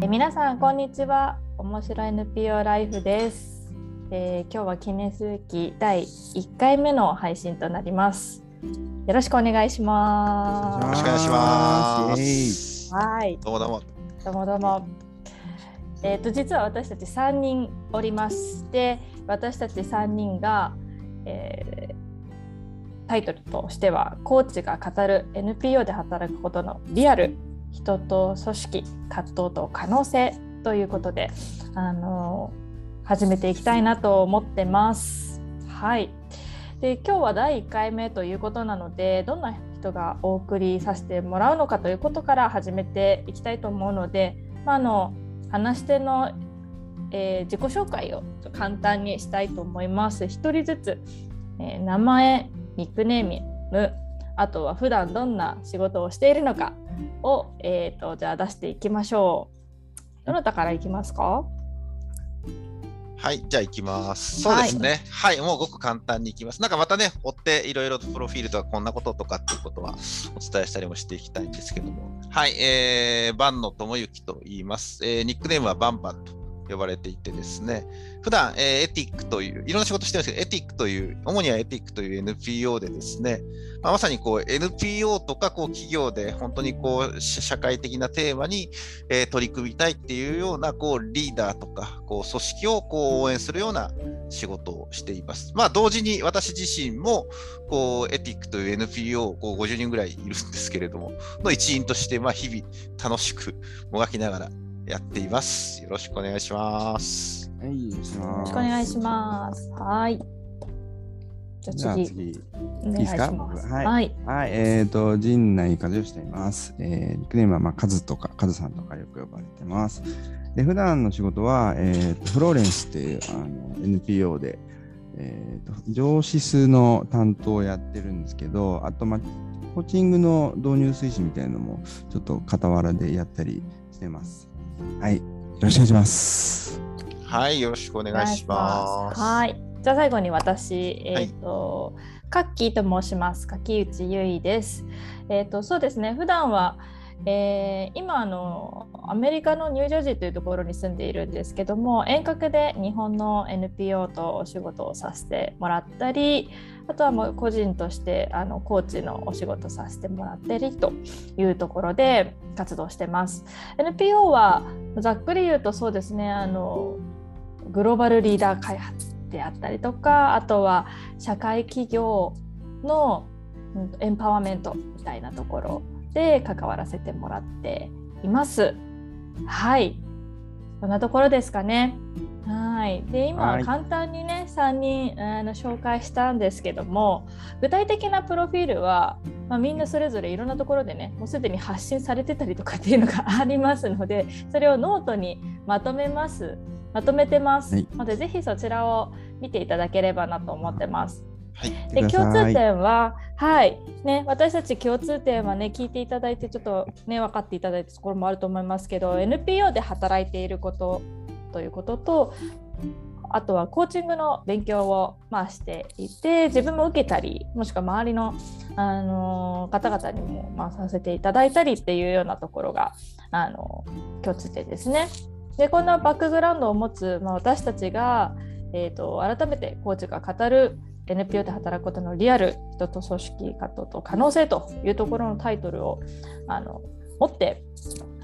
え皆さんこんにちは。面白い NPO ライフです、えー、今日は記念すべき第1回目の配信となります。よろしくお願いします。よろしくお願いします。はい。どうもどうも。どうもどうも。えっ、ー、と実は私たち3人おりますで私たち3人が、えー、タイトルとしてはコーチが語る NPO で働くことのリアル人と組織葛藤と可能性ということであの始めていきたいなと思ってます。はいで今日は第1回目ということなのでどんな人がお送りさせてもらうのかということから始めていきたいと思うので、まあ、あの話し手の、えー、自己紹介を簡単にしたいと思います。1人ずつ、えー、名前ニックネームあとは普段どんな仕事をしているのかを、えーと、じゃあ出していきましょう。どなたからいきますか？はい、じゃあ行きます。そうですね。はい、はい、もうごく簡単にいきます。なんかまたね、追っていろいろとプロフィールとかこんなこととかっていうことはお伝えしたりもしていきたいんですけども。はい、えー、万野智之と言います。えー、ニックネームはバンバンと呼ばれていてですね、普段、えー、エティックという、いろんな仕事してるんですけど、エティックという、主にはエティックという NPO でですね、まあ、まさにこう NPO とかこう企業で本当にこう社会的なテーマに、えー、取り組みたいっていうようなこうリーダーとかこう組織をこう応援するような仕事をしています。まあ同時に私自身もこうエティックという NPO こう50人ぐらいいるんですけれども、の一員としてまあ日々楽しくもがきながらやっています。よろしくお願いします。はい、よろしくお願いします。はい。じゃあ次。いいですか？はい。はい、はい、えっ、ー、と、陣内和義と言います。えー、ニックネームは、まあ、カズとか、カズさんとかよく呼ばれてます。で、普段の仕事は、えーと、フローレンスっていうあの NPO で、えーと、上司数の担当をやってるんですけど、あと、まあ、コーチングの導入推進みたいなのも、ちょっと傍らでやったりしてます。はい。よろしくお願いします。はい、よろしくお願いします。はい。じゃあ最後に私、えっ、ー、と、はい、カッキーと申します。柿内結衣です。えっ、ー、と、そうですね。普段は、えー、今あのアメリカのニュージャージーというところに住んでいるんですけども遠隔で日本の NPO とお仕事をさせてもらったりあとはもう個人としてあのコーチのお仕事させてもらったりというところで活動してます。NPO はざっくり言うとそうですねあのグローバルリーダー開発であったりとかあとは社会企業のエンパワーメントみたいなところで関わらせてもらっています。はい、そんなところですかね。はい。で今簡単にね3人あの紹介したんですけども具体的なプロフィールは、まあ、みんなそれぞれいろんなところでねもうすでに発信されてたりとかっていうのがありますのでそれをノートにまとめます。まとめてます。はい、のでぜひそちらを見ていただければなと思ってます。はい、で共通点は、はい。ね、私たち共通点はね聞いていただいてちょっとね分かっていただいたところもあると思いますけど NPO で働いていることということとあとはコーチングの勉強を、まあ、していて自分も受けたりもしくは周りの、あの方々にも、まあ、させていただいたりっていうようなところが、あの共通点ですね。でこんなバックグラウンドを持つ、まあ、私たちが、えーと、改めてコーチが語る NPO で働くことのリアル人と組織活動と可能性というところのタイトルをあの持って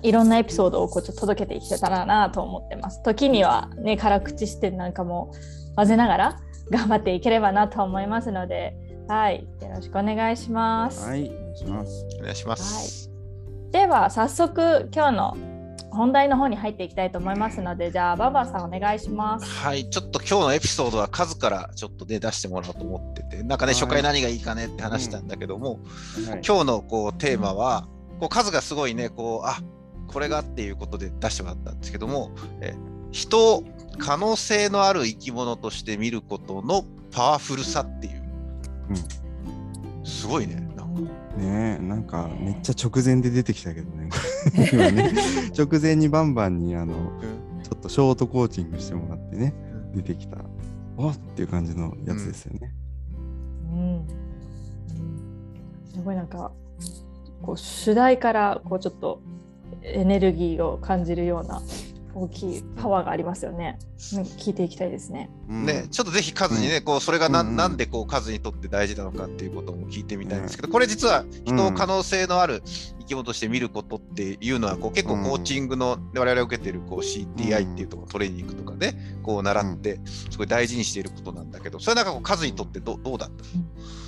いろんなエピソードをこうちょっと届けていけたらなと思ってます。時にはね辛口視点なんかも混ぜながら 頑張っていければなと思いますので、はい、よろしくお願いします。はい、お願いします。お願いします。はい、では早速今日の本題の方に入っていきたいと思いますので、じゃあ、ババさん、お願いします。はい、ちょっと今日のエピソードは数からちょっとで出してもらおうと思ってて、なんかね、初回何がいいかねって話したんだけども、はい、今日のこうテーマは、こう数がすごいね、こう、あこれがっていうことで出してもらったんですけども、え人を可能性のある生き物として見ることのパワフルさっていう、うん、すごいね。ねなんかめっちゃ直前で出てきたけどね今ね 直前にバンバンにあの、ちょっとショートコーチングしてもらってね、出てきたわっていう感じのやつですよね。うん、うん、すごいなんかこう主題からこうちょっとエネルギーを感じるような大きいパワーがありますよね。聞いていきたいですね。ね、ちょっとぜひカズにね、こうそれがな,、ん、なんでこうカズにとって大事なのかっていうことも聞いてみたいんですけど、これ実は人を可能性のある生き物として見ることっていうのはこう結構コーチングの、我々が受けてるこう CTI っていうところ、トレーニングとかでこう習ってすごい大事にしていることなんだけど、それなんかこうカズにとってどどうだっ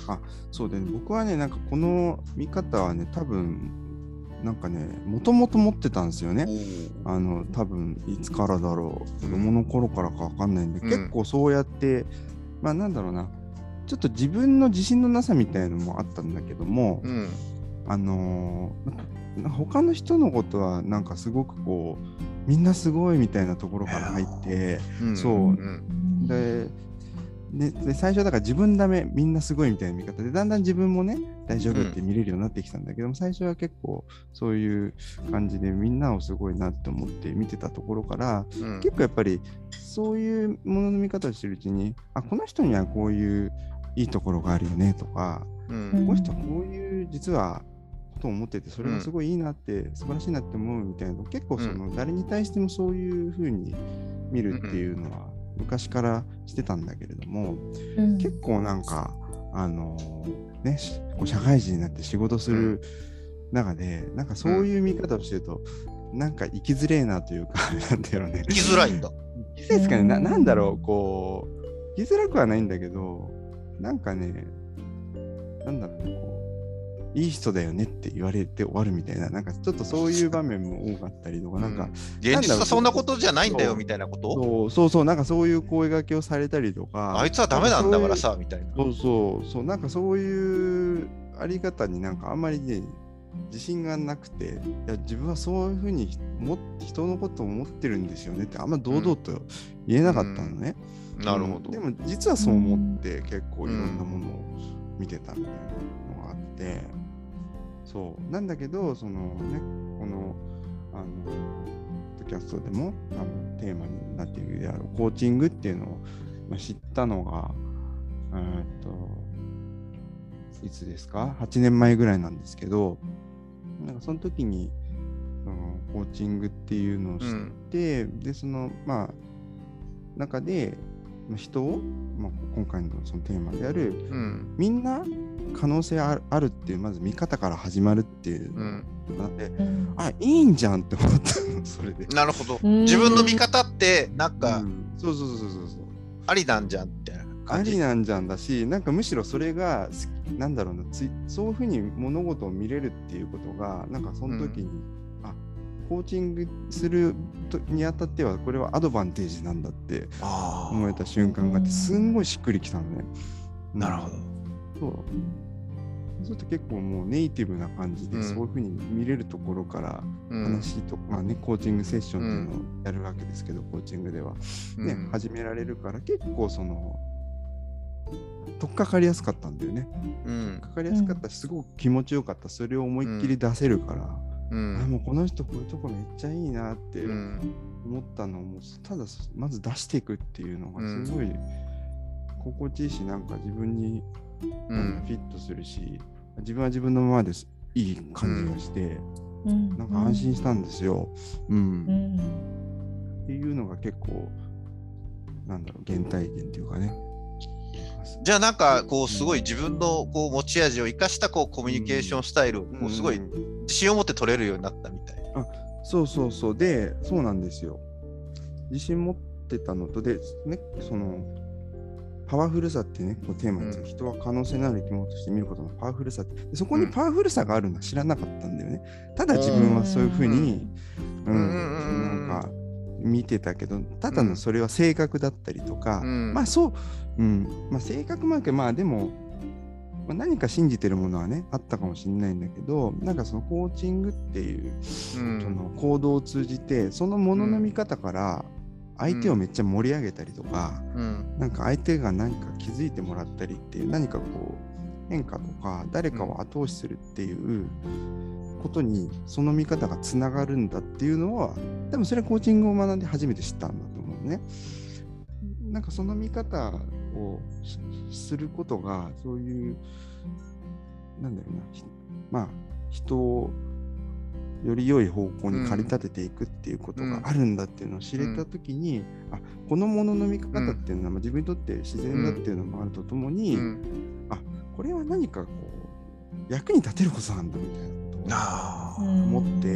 た？あそうで、ね、僕はねなんかこの見方はね多分なんかねもともと持ってたんですよね。あの多分いつからだろう。子供の頃からか分かんないんで、うん、結構そうやってまあなんだろうな。ちょっと自分の自信のなさみたいのもあったんだけども、うん、あのー、他の人のことはなんかすごくこうみんなすごいみたいなところから入って、うん、そう、ででで最初だから自分ダメみんなすごいみたいな見方でだんだん自分もね大丈夫って見れるようになってきたんだけども、うん、最初は結構そういう感じでみんなをすごいなって思って見てたところから、うん、結構やっぱりそういうものの見方をしてるうちにあこの人にはこういういいところがあるよねとか、うん、この人はこういう実はことを思っててそれがすごいいいなって、うん、素晴らしいなって思うみたいな結構その、誰に対してもそういうふうに見るっていうのは昔からしてたんだけれども、うん、結構なんかあのー、ね社会人になって仕事する中で、うん、なんかそういう見方をしてると、うん、なんか生きづれえなというかなんていうのね。生きづらいんだ。ですかね。ななんだろうこう生きづらくはないんだけどなんかねなんだろうねこういい人だよねって言われて終わるみたいな、なんかちょっとそういう場面も多かったりとか、なんか、現実はそんなことじゃないんだよみたいなこと？そうそうそう、なんかそういう声掛けをされたりとか、あいつはダメなんだからさ、みたいな。そうそうそう、なんかそういうあり方になんかあんまりね、自信がなくて、いや自分はそういうふうにも人のことを思ってるんですよねって、あんま堂々と言えなかったのね。うん。うん、なるほど。でも実はそう思って結構いろんなものを見てたみたいなのがあって、そう。なんだけどそのねこのあのキャストでもあのテーマになっているであろうコーチングっていうのを、まあ、知ったのがえっといつですか？8年前ぐらいなんですけどなんかその時にそのコーチングっていうのを知って、うん、でそのまあ中で人を、まあ、今回のそのテーマである、うん、みんな可能性あるっていうまず見方から始まるっていう。ので、うん、あいいんじゃんって思ったのそれで。なるほど。自分の見方ってなんか、うん、そうそうそうそうそうありなんじゃんみたいなありなんじゃんだしなんかむしろそれがなんだろうなつそういうふうに物事を見れるっていうことがなんかその時に、うん、あコーチングするにあたってはこれはアドバンテージなんだって思えた瞬間があってすんごいしっくりきたのね。なるほど。そうそうすると結構もうネイティブな感じで、そういうふうに見れるところから話とか、まあね、コーチングセッションっていうのをやるわけですけど、コーチングでは、ね始められるから結構その取っかかりやすかったんだよね。うん、取っかかりやすかったしすごく気持ちよかった。それを思いっきり出せるから、うん、あもうこの人こういうとこめっちゃいいなって思ったのをもただまず出していくっていうのがすごい心地いいしなんか自分にうん、フィットするし自分は自分のままですいい感じがして、うん、なんか安心したんですよ。うん、うん、っていうのが結構なんだろう原体験っていうかね。じゃあなんかこうすごい自分のこう持ち味を生かしたこうコミュニケーションスタイルをすごい自信を持って取れるようになったみたいな。あそうそうそうでそうなんですよ。自信持ってたのとでねそのパワフルさってね、こうテーマに、うん、人は可能性のある生き物として見ることのパワフルさって。そこにパワフルさがあるのは知らなかったんだよね。ただ自分はそういうふうに、うん、なんか見てたけど、ただのそれは性格だったりとか、うん、まあそう、うん、まあ性格もあるけど、まあでも、まあ、何か信じてるものはね、あったかもしれないんだけど、なんかそのコーチングっていう、その行動を通じて、そのものの見方から、相手をめっちゃ盛り上げたりとか、うん、なんか相手が何か気づいてもらったりっていう何かこう変化とか誰かを後押しするっていうことにその見方がつながるんだっていうのは多分それはコーチングを学んで初めて知ったんだと思うね。なんかその見方をすることがそういうなんだろうなまあ人をより良い方向に駆り立てていくっていうことがあるんだっていうのを知れた時に、うん、あこのものの見方っていうのは、自分にとって自然だっていうのもあるとともに、うん、あこれは何かこう役に立てることなんだみたいな思って、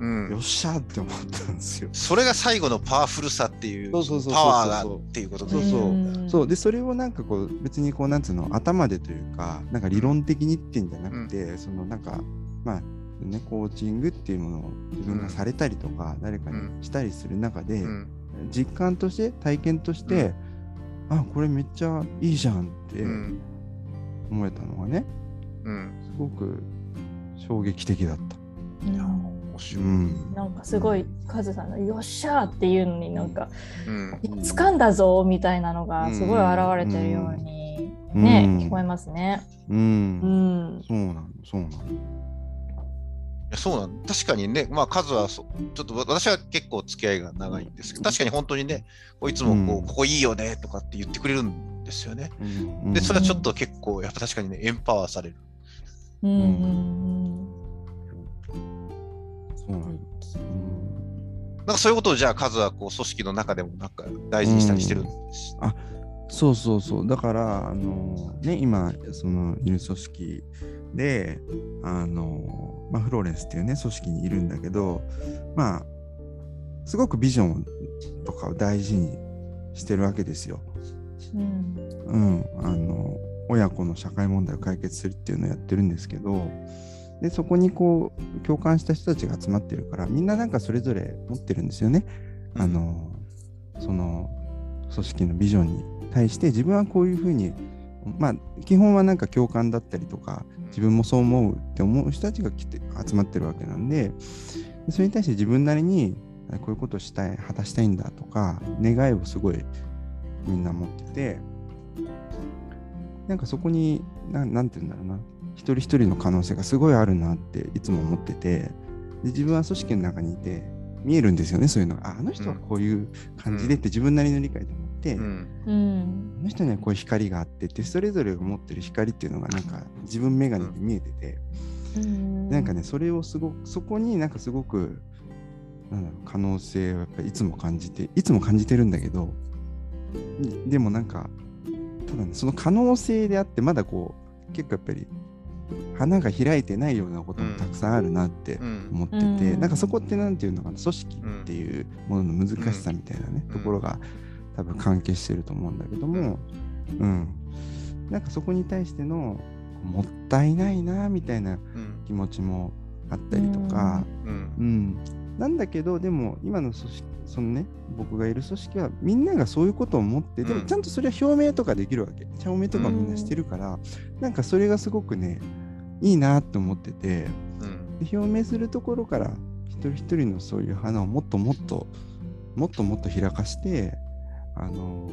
うん、よっしゃって思ったんですよ。それが最後のパワフルさっていうパワーがっていうことそうそうそう。でそれをなんかこう別にこうなんつうの頭でというかなんか理論的にってんじゃなくて、そのなんかまあね、コーチングっていうものを自分がされたりとか、誰かにしたりする中で、実感として体験として、あこれめっちゃいいじゃんって思えたのがね、すごく衝撃的だった。いやうん、なんかすごいカズさんの「よっしゃ!」っていうのになんか「うん、掴んだぞ!」みたいなのがすごい現れてるようにね、うん、聞こえますね。うん、うん、そうなのそうなの。そうなん確かにね、まあ、数はそちょっと私は結構付き合いが長いんですけど、確かに本当にね、いつもこう、うん、ここいいよねとかって言ってくれるんですよね。うん、で、それはちょっと結構、やっぱ確かにね、エンパワーされる。うん。そうなんです。なんかそういうことをじゃあ数はこう組織の中でもなんか大事にしたりしてるんです。あそうそうそう。だから、あのね、今、そのいる組織で、あの、まあ、フローレンスっていうね、組織にいるんだけど、まあ、すごくビジョンとかを大事にしてるわけですよ。うん。うん。あの、親子の社会問題を解決するっていうのをやってるんですけど、で、そこにこう、共感した人たちが集まってるから、みんななんかそれぞれ持ってるんですよね。あの、その、組織のビジョンに対して自分はこういうふうにまあ基本はなんか共感だったりとか自分もそう思うって思う人たちが来て集まってるわけなんでそれに対して自分なりにこういうことをしたい果たしたいんだとか願いをすごいみんな持っててなんかそこに何て言うんだろうな一人一人の可能性がすごいあるなっていつも思っててで自分は組織の中にいて見えるんですよねそういうのが。ああの人はこういう感じでって自分なりの理解でもうん、あの人にはこういう光があってってそれぞれが持ってる光っていうのがなんか自分眼鏡で見えてて、うん、なんかねそれをすごくそこになんかすごくなんだろう可能性をやっぱりいつも感じていつも感じてるんだけどでもなんかただねその可能性であってまだこう結構やっぱり花が開いてないようなこともたくさんあるなって思ってて、うん、なんかそこって何て言うのかな組織っていうものの難しさみたいなね、うん、ところが多分関係してると思うんだけども、うん、なんかそこに対してのもったいないなみたいな気持ちもあったりとか、うん、うん、なんだけどでも今の組織そのね僕がいる組織はみんながそういうことを思ってでもちゃんとそれは表明とかできるわけ。表明とかみんなしてるから、うん、なんかそれがすごくねいいなと思ってて、うん、表明するところから一人一人のそういう花をもっともっともっともっと開かしてあの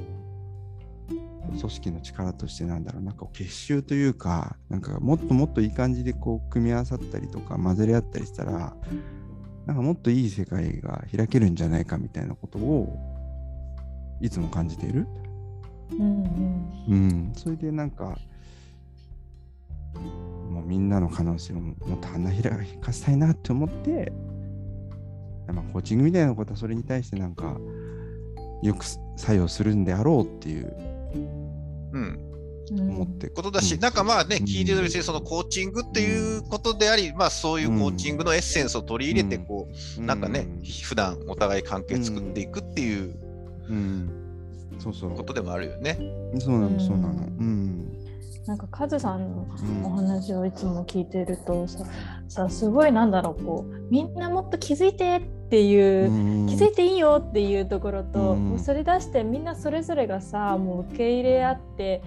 組織の力としてなんだろうなんか結集というかなんかもっともっといい感じでこう組み合わさったりとか混ぜり合ったりしたらなんかもっといい世界が開けるんじゃないかみたいなことをいつも感じている。うん、うんうん、それでなんかもうみんなの可能性をもっと花開かせたいなって思って、まあ、コーチングみたいなことはそれに対してなんかよく作用するんであろうっていう、うん、思って。ことだし、うん、なんかまあね、聞いてるうちにそのコーチングっていうことであり、まあそういうコーチングのエッセンスを取り入れて、こう、なんかね、普段お互い関係作っていくっていう、うん、そうそう。ことでもあるよね。そうなの、そうなの。うんなんかカズさんのお話をいつも聞いてるとさ,、さすごいなんだろうこうみんなもっと気づいてっていう、気づいていいよっていうところと、もうそれ出してみんなそれぞれがさもう受け入れ合って、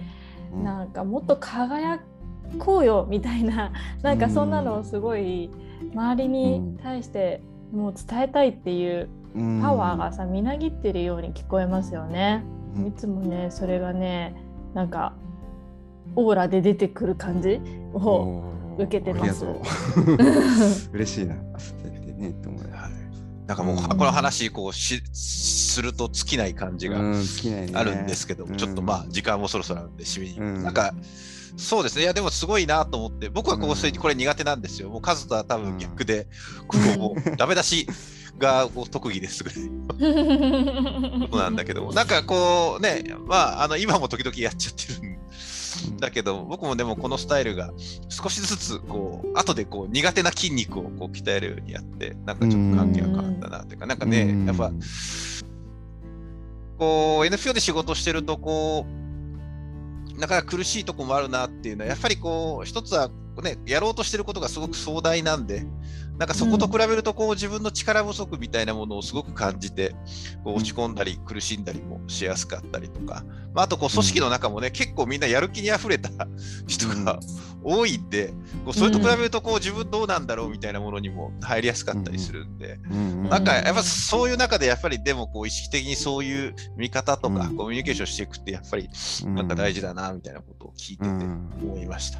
なんかもっと輝こうよみたいな なんかそんなのをすごい周りに対してもう伝えたいっていうパワーがさみなぎってるように聞こえますよね。いつもねそれがねなんかオーラで出てくる感じを受けてます。嬉しいな。ね、と思う。なんかもう、この話こうしすると尽きない感じがあるんですけど、ちょっとまあ時間もそろそろあるんで締めに、なんかそうですね。いや、でもすごいなと思って、僕はこう、これ苦手なんですよ。もう数とは多分逆で、こう、もうダメ出しが特技ですぐらいことなんだけども、なんかこうね、まあ、あの今も時々やっちゃってるんだけど、僕もでもこのスタイルが少しずつこう後でこう苦手な筋肉をこう鍛えるようにやって、なんかちょっと関係が変わったなというか、なんかね、やっぱこう NPO で仕事してるとこうなかなか苦しいとこもあるなっていうのはやっぱりこう一つはねやろうとしてることがすごく壮大なんでなんかそこと比べるとこう自分の力不足みたいなものをすごく感じてこう落ち込んだり苦しんだりもしやすかったりとか、まあ、あとこう組織の中もね結構みんなやる気にあふれた人が多いんでこうそれと比べるとこう自分どうなんだろうみたいなものにも入りやすかったりするんで。なんかやっぱそういう中でやっぱりでもこう意識的にそういう見方とかコミュニケーションしていくってやっぱりなんか大事だなみたいなことを聞いてて思いました。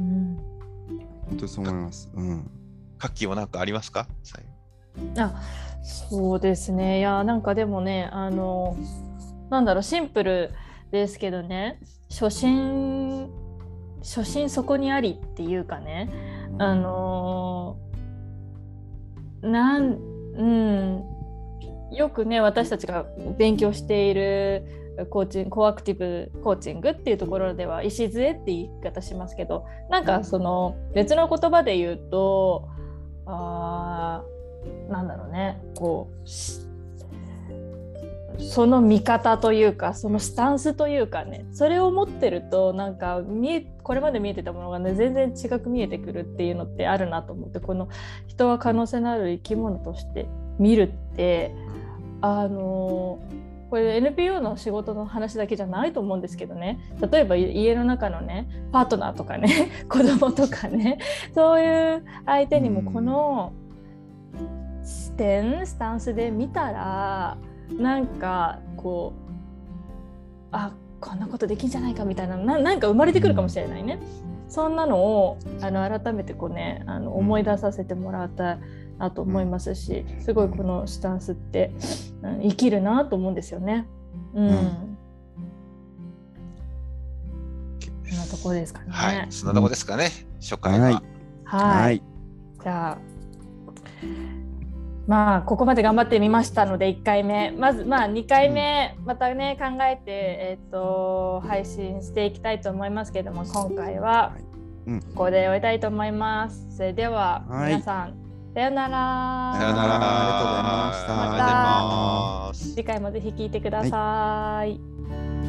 うん本当にそう思います。うん。カッキーは何かありますか？あそうですね。いや、なんかでもね、あの、なんだろう、シンプルですけどね、初心、初心そこにありっていうかね、あの、なん、うん、よくね、私たちが勉強しているコーチンコアクティブコーチングっていうところでは礎って言い方しますけどなんかその別の言葉で言うとあなんだろうね。こうその見方というかそのスタンスというかね。それを持ってるとなんか見えこれまで見えてたものがね全然違く見えてくるっていうのってあるなと思ってこの人は可能性のある生き物として見るってあのこれ NPO の仕事の話だけじゃないと思うんですけどね例えば家の中のねパートナーとかね 子供とかねそういう相手にもこの視点スタンスで見たらなんかこうあこんなことできんじゃないかみたいななんか生まれてくるかもしれないね。そんなのをあの改めてこうねあの思い出させてもらったなと思いますし、すごいこのスタンスって、うん、生きるなと思うんですよね。うん。うん、そんなとこですかね。はい、そんなとこですかね。初回は。はい。はい、じゃあ。まあここまで頑張ってみましたので1回目まずまあ2回目またね考えて、えーと、配信していきたいと思いますけども今回はここで終えたいと思います。それでは皆さん、さよなら。さよなら。ありがとうございました。また次回もぜひ聞いてください。はい